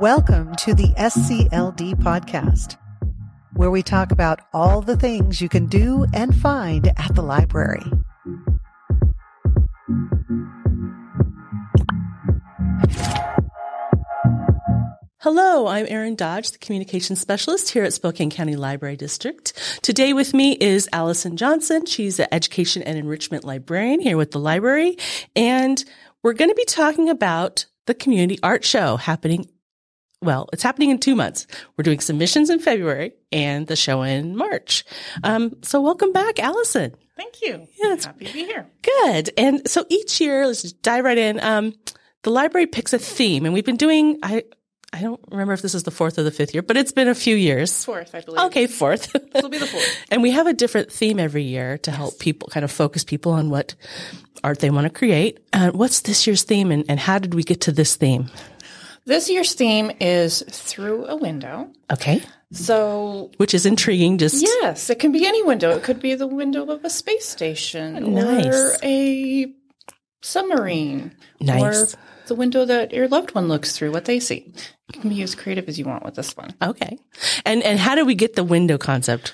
Welcome to the SCLD podcast, where we talk about all the things you can do and find at the library. Hello, I'm Erin Dodge, the communication specialist here at Spokane County Library District. Today with me is Allison Johnson. She's an education and enrichment librarian here with the library. And we're going to be talking about the community art show happening. Well, it's happening in two months. We're doing submissions in February and the show in March. Um, so welcome back, Allison. Thank you. Yeah, it's Happy to be here. Good. And so each year, let's just dive right in. Um, the library picks a theme and we've been doing, I, I don't remember if this is the fourth or the fifth year, but it's been a few years. Fourth, I believe. Okay, fourth. This will be the fourth. and we have a different theme every year to help people kind of focus people on what art they want to create. Uh, what's this year's theme and, and how did we get to this theme? This year's theme is through a window. Okay. So, Which is intriguing. Just yes, it can be any window. It could be the window of a space station Nice. or a submarine Nice. or the window that your loved one looks through, what they see. You can be as creative as you want with this one. okay. And, and how do we get the window concept?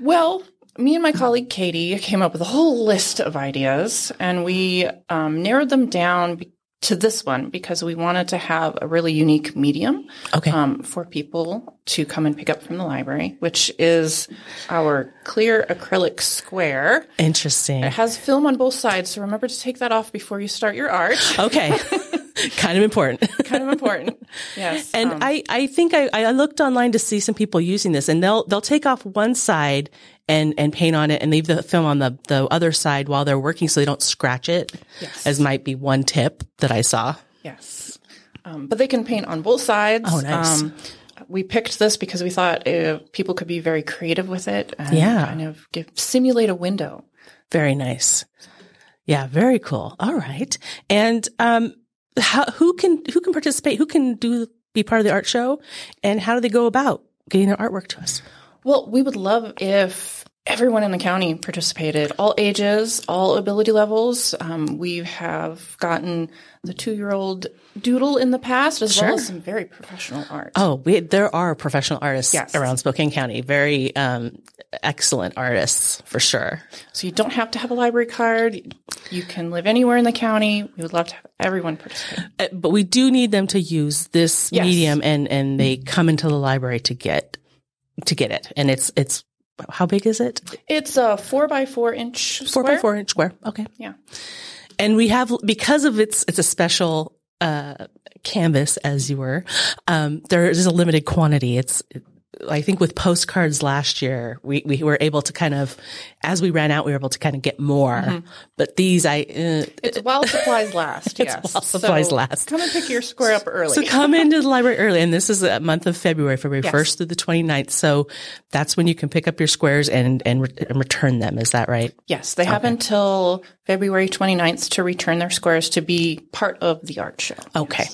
Well, me and my colleague Katie came up with a whole list of ideas, and we um, narrowed them down to this one because we wanted to have a really unique medium Okay. um, for people to come and pick up from the library, which is our clear acrylic square. Interesting. It has film on both sides, so remember to take that off before you start your art. Okay. kind of important. kind of important. Yes. And um, I, I think I, I looked online to see some people using this and they'll, they'll take off one side and, and paint on it and leave the film on the, the other side while they're working so they don't scratch it. Yes. As might be one tip that I saw. Yes. Um, but they can paint on both sides. Oh, nice. Um, we picked this because we thought uh, people could be very creative with it and Yeah. kind of give, simulate a window. Very nice. Yeah, very cool. All right. And, um, how, who can, who can participate? Who can do, be part of the art show? And how do they go about getting their artwork to us? Well, we would love if everyone in the county participated, all ages, all ability levels. Um, we have gotten the two year old doodle in the past, as Sure. well as some very professional art. Oh, we, there are professional artists Yes. around Spokane County. Very, um, excellent artists for sure. So you don't have to have a library card. You can live anywhere in the county. We would love to have everyone participate. Uh, but we do need them to use this Yes. medium and, and they come into the library to get, to get it. And it's, it's, how big is it? It's a four by four inch Four by four inch square. Okay. Yeah. And we have, because of its, it's a special, uh, canvas as you were, um, there is a limited quantity. It's, I think with postcards last year, we, we were able to kind of, as we ran out, we were able to kind of get more. Mm-hmm. But these, I, uh, It's while supplies last. yes. while supplies So last. Come and pick your square up early. So come into the library early. And this is a month of February, February Yes. 1st through the 29th. So that's when you can pick up your squares and, and, re- and return them. Is that right? yes, they have until February 29th to return their squares to be part of the art show. Okay.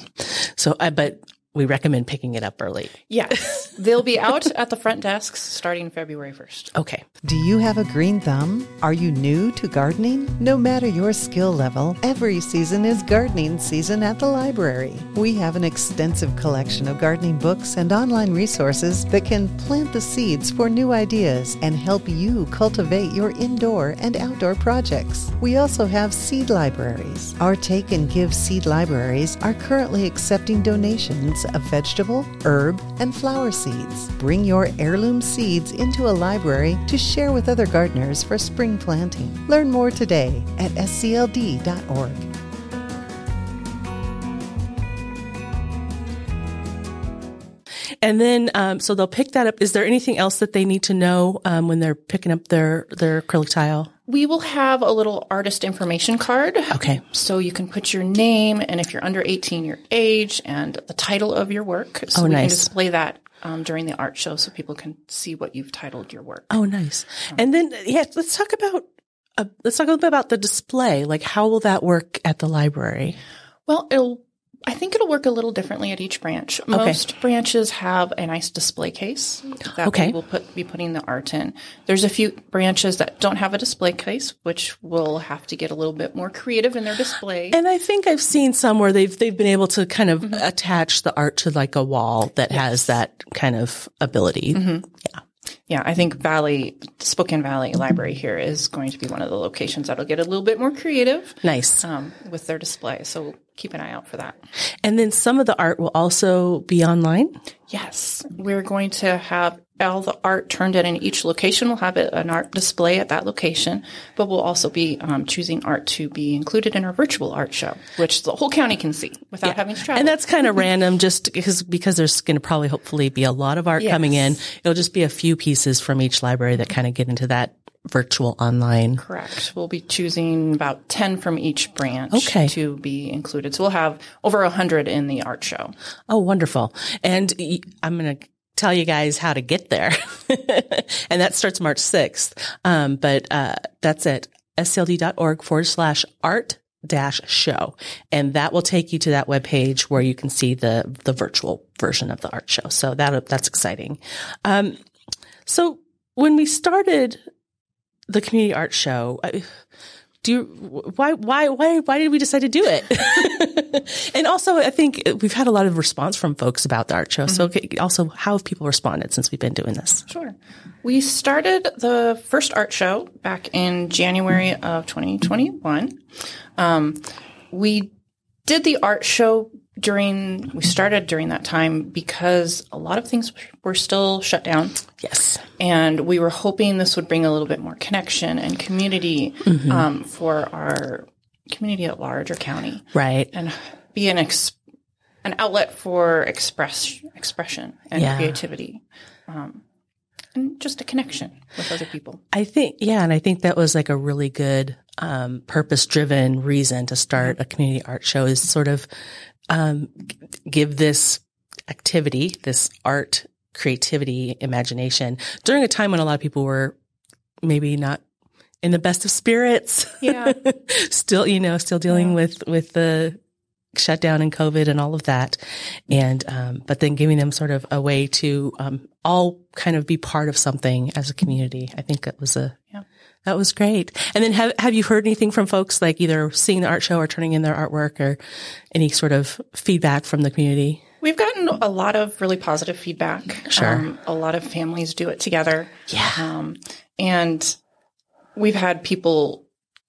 So, uh, but we recommend picking it up early. Yes. They'll be out at the front desks starting February 1st. Okay. Do you have a green thumb? Are you new to gardening? No matter your skill level, every season is gardening season at the library. We have an extensive collection of gardening books and online resources that can plant the seeds for new ideas and help you cultivate your indoor and outdoor projects. We also have seed libraries. Our Take and Give seed libraries are currently accepting donations of vegetable, herb, and flower seeds. Bring your heirloom seeds into a library to share with other gardeners for spring planting. Learn more today at scld.org. And then, um, so they'll pick that up. Is there anything else that they need to know, um, when they're picking up their, their acrylic tile? We will have a little artist information card. Okay. So you can put your name and if you're under 18, your age and the title of your work. So Oh, we can nice. display that um, during the art show so people can see what you've titled your work. Oh, nice. And then, yeah, let's talk about, uh, let's talk a little bit about the display. Like, how will that work at the library? Well, it'll I think it'll work a little differently at each branch. Most branches have a nice display case that Okay. we will put, be putting the art in. There's a few branches that don't have a display case, which will have to get a little bit more creative in their display. And I think I've seen some where they've they've been able to kind of mm-hmm. attach the art to like a wall that has that kind of ability. Mm-hmm. Yeah. Yeah, I think Valley, Spokane Valley Library here is going to be one of the locations that'll get a little bit more creative Nice. um, with their display. So keep an eye out for that. And then some of the art will also be online. Yes, we're going to have all the art turned in in each location. We'll have an art display at that location, but we'll also be um, choosing art to be included in our virtual art show, which the whole county can see without having to travel. And that's kind of random just because because there's going to probably hopefully be a lot of art coming in. It'll just be a few pieces from each library that kind of get into that virtual online. correct. We'll be choosing about 10 from each branch Okay. to be included. So we'll have over 100 in the art show. Oh, wonderful. And I'm going to tell you guys how to get there. and that starts March 6th. Um, but, uh, that's at scld.org forward slash art dash show. And that will take you to that webpage where you can see the, the virtual version of the art show. So that, that's exciting. Um, so when we started the community art show, I- do you, why, why, why, why did we decide to do it? and also, I think we've had a lot of response from folks about the art show. So okay, also, how have people responded since we've been doing this? Sure. We started the first art show back in January of 2021. Um, we did the art show during, we started during that time because a lot of things were still shut down. Yes. And we were hoping this would bring a little bit more connection and community um, for our community at large or county Right. and be an ex- an outlet for express expression and Yeah. creativity, um, and just a connection with other people. I think, yeah. And I think that was like a really good, um, purpose driven reason to start a community art show is sort of, um, give this activity, this art, creativity, imagination during a time when a lot of people were maybe not in the best of spirits. Yeah. still, you know, still dealing with, with the shutdown and COVID and all of that. And, um, but then giving them sort of a way to, um, all kind of be part of something as a community. I think that was a, Yeah. That was great. And then have, have you heard anything from folks like either seeing the art show or turning in their artwork or any sort of feedback from the community? We've gotten a lot of really positive feedback. Sure. Um, a lot of families do it together. Yeah. Um, and we've had people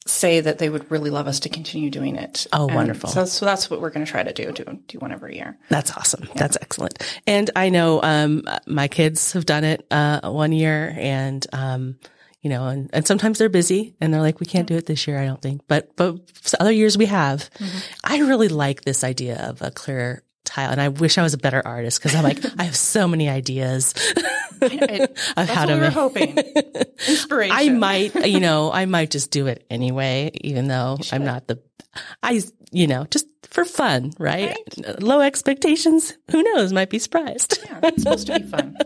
say that they would really love us to continue doing it. Oh, And wonderful. So, so that's what we're going to try to do, do, do one every year. That's awesome. That's excellent. And I know, um, my kids have done it, uh, one year and, um, you know, and, and sometimes they're busy and they're like, we can't do it this year, I don't think, but, but other years we have. I really like this idea of a clear tile and I wish I was a better artist because I'm like, I have so many ideas I- how what we were hoping. Inspiration. I might, you know, I might just do it anyway, even though I'm not the, I, you know, just for fun, right? Low expectations. Who knows? Might be surprised. Yeah, it's supposed to be fun.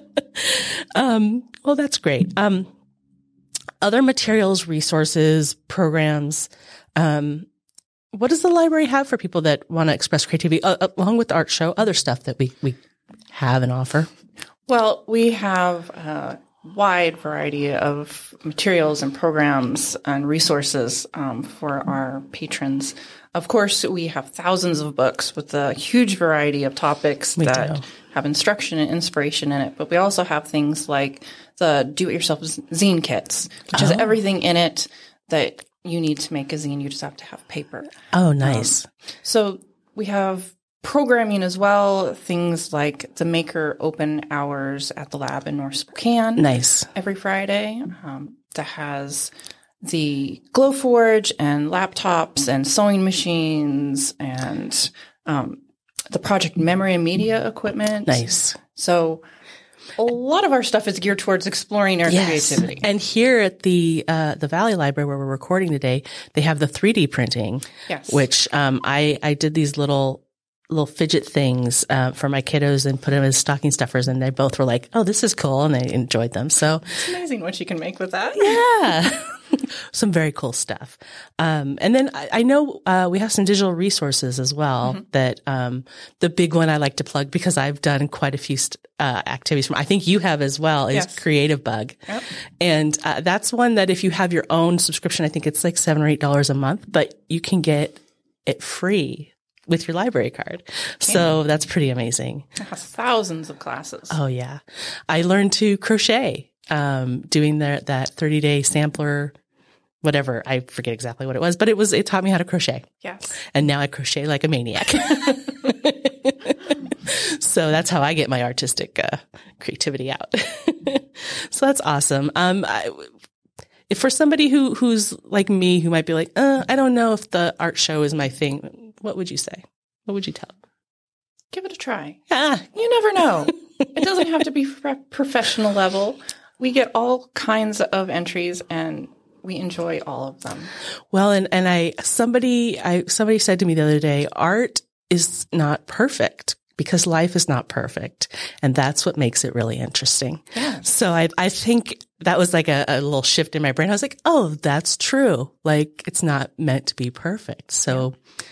Um, well, that's great. Um, other materials, resources, programs. Um, what does the library have for people that want to express creativity, uh, along with the art show? Other stuff that we we have and offer. Well, we have a wide variety of materials and programs and resources um, for our patrons. Of course, we have thousands of books with a huge variety of topics that do. Have instruction and inspiration in it. But we also have things like the do-it-yourself zine kits, which has everything in it that you need to make a zine. You just have to have paper. Oh, nice. So we have programming as well, things like the maker open hours at the lab in North Spokane nice. every Friday um, that has the Glowforge and laptops and sewing machines and um, the project memory and media equipment. Nice. So a lot of our stuff is geared towards exploring our creativity. And here at the uh, the Valley Library where we're recording today, they have the 3D printing, Yes. which um, I I did these little little fidget things uh, for my kiddos and put them as stocking stuffers, and they both were like, "Oh, this is cool," and they enjoyed them. So It's amazing what you can make with that. yeah, some very cool stuff. Um, and then I, I know uh, we have some digital resources as well. Mm-hmm. That um, the big one I like to plug because I've done quite a few st- uh, activities from. I think you have as well. Is yes. Creativebug, yep. and uh, that's one that if you have your own subscription, I think it's like seven or eight dollars a month, but you can get it free with your library card. Okay. So that's pretty amazing. It has thousands of classes. Oh yeah. I learned to crochet, um, doing the, that 30 day sampler, whatever. I forget exactly what it was, but it was, it taught me how to crochet. Yes. And now I crochet like a maniac. so that's how I get my artistic uh, creativity out. so that's awesome. Um, I, if for somebody who who's like me, who might be like, uh, I don't know if the art show is my thing, what would you say? What would you tell? Give it a try. Ah. You never know. it doesn't have to be professional level. We get all kinds of entries and we enjoy all of them. Well, and, and I, somebody, I, somebody said to me the other day, art is not perfect because life is not perfect. And that's what makes it really interesting. Yeah. So I, I think that was like a, a, little shift in my brain. I was like, oh, that's true. Like it's not meant to be perfect. So yeah.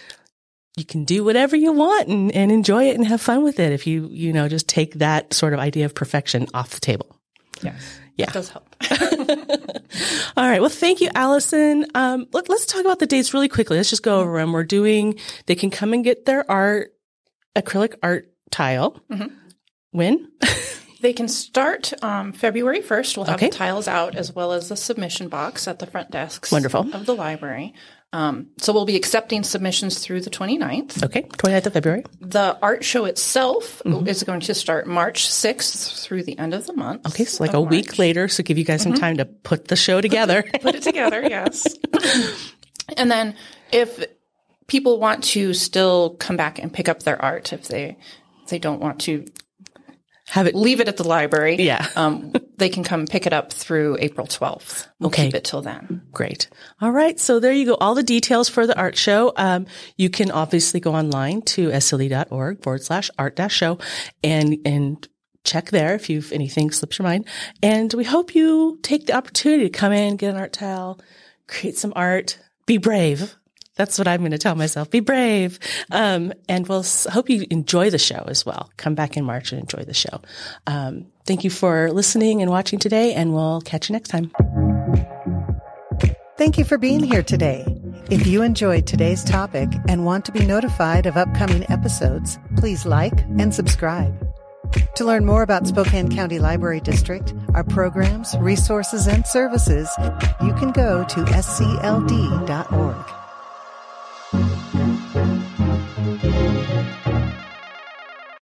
you can do whatever you want and, and enjoy it and have fun with it if you, you know, just take that sort of idea of perfection off the table. Yes. Yeah. It does help. All right. Well, thank you, Allison. Um, let, us talk about the dates really quickly. Let's just go over them. We're doing, they can come and get their art acrylic art tile. Mm-hmm. When? they can start um, February 1st. We'll have okay. the tiles out as well as the submission box at the front desks Wonderful. of the library. Um, so we'll be accepting submissions through the 29th. Okay, 29th of February. The art show itself mm-hmm. is going to start March 6th through the end of the month. Okay, so like a March. week later, so give you guys some mm-hmm. time to put the show together. Put, put it together, yes. and then if people want to still come back and pick up their art if they if they don't want to have it leave it at the library. Yeah. Um, they can come pick it up through April 12th. We'll okay. keep it till then. Great. All right. So there you go. All the details for the art show. Um, you can obviously go online to scld.org forward slash art dash show and, and check there if you've anything slips your mind. And we hope you take the opportunity to come in, get an art towel, create some art, be brave. That's what I'm going to tell myself. Be brave. Um, and we'll hope you enjoy the show as well. Come back in March and enjoy the show. Um, thank you for listening and watching today, and we'll catch you next time. Thank you for being here today. If you enjoyed today's topic and want to be notified of upcoming episodes, please like and subscribe. To learn more about Spokane County Library District, our programs, resources, and services, you can go to scld.org.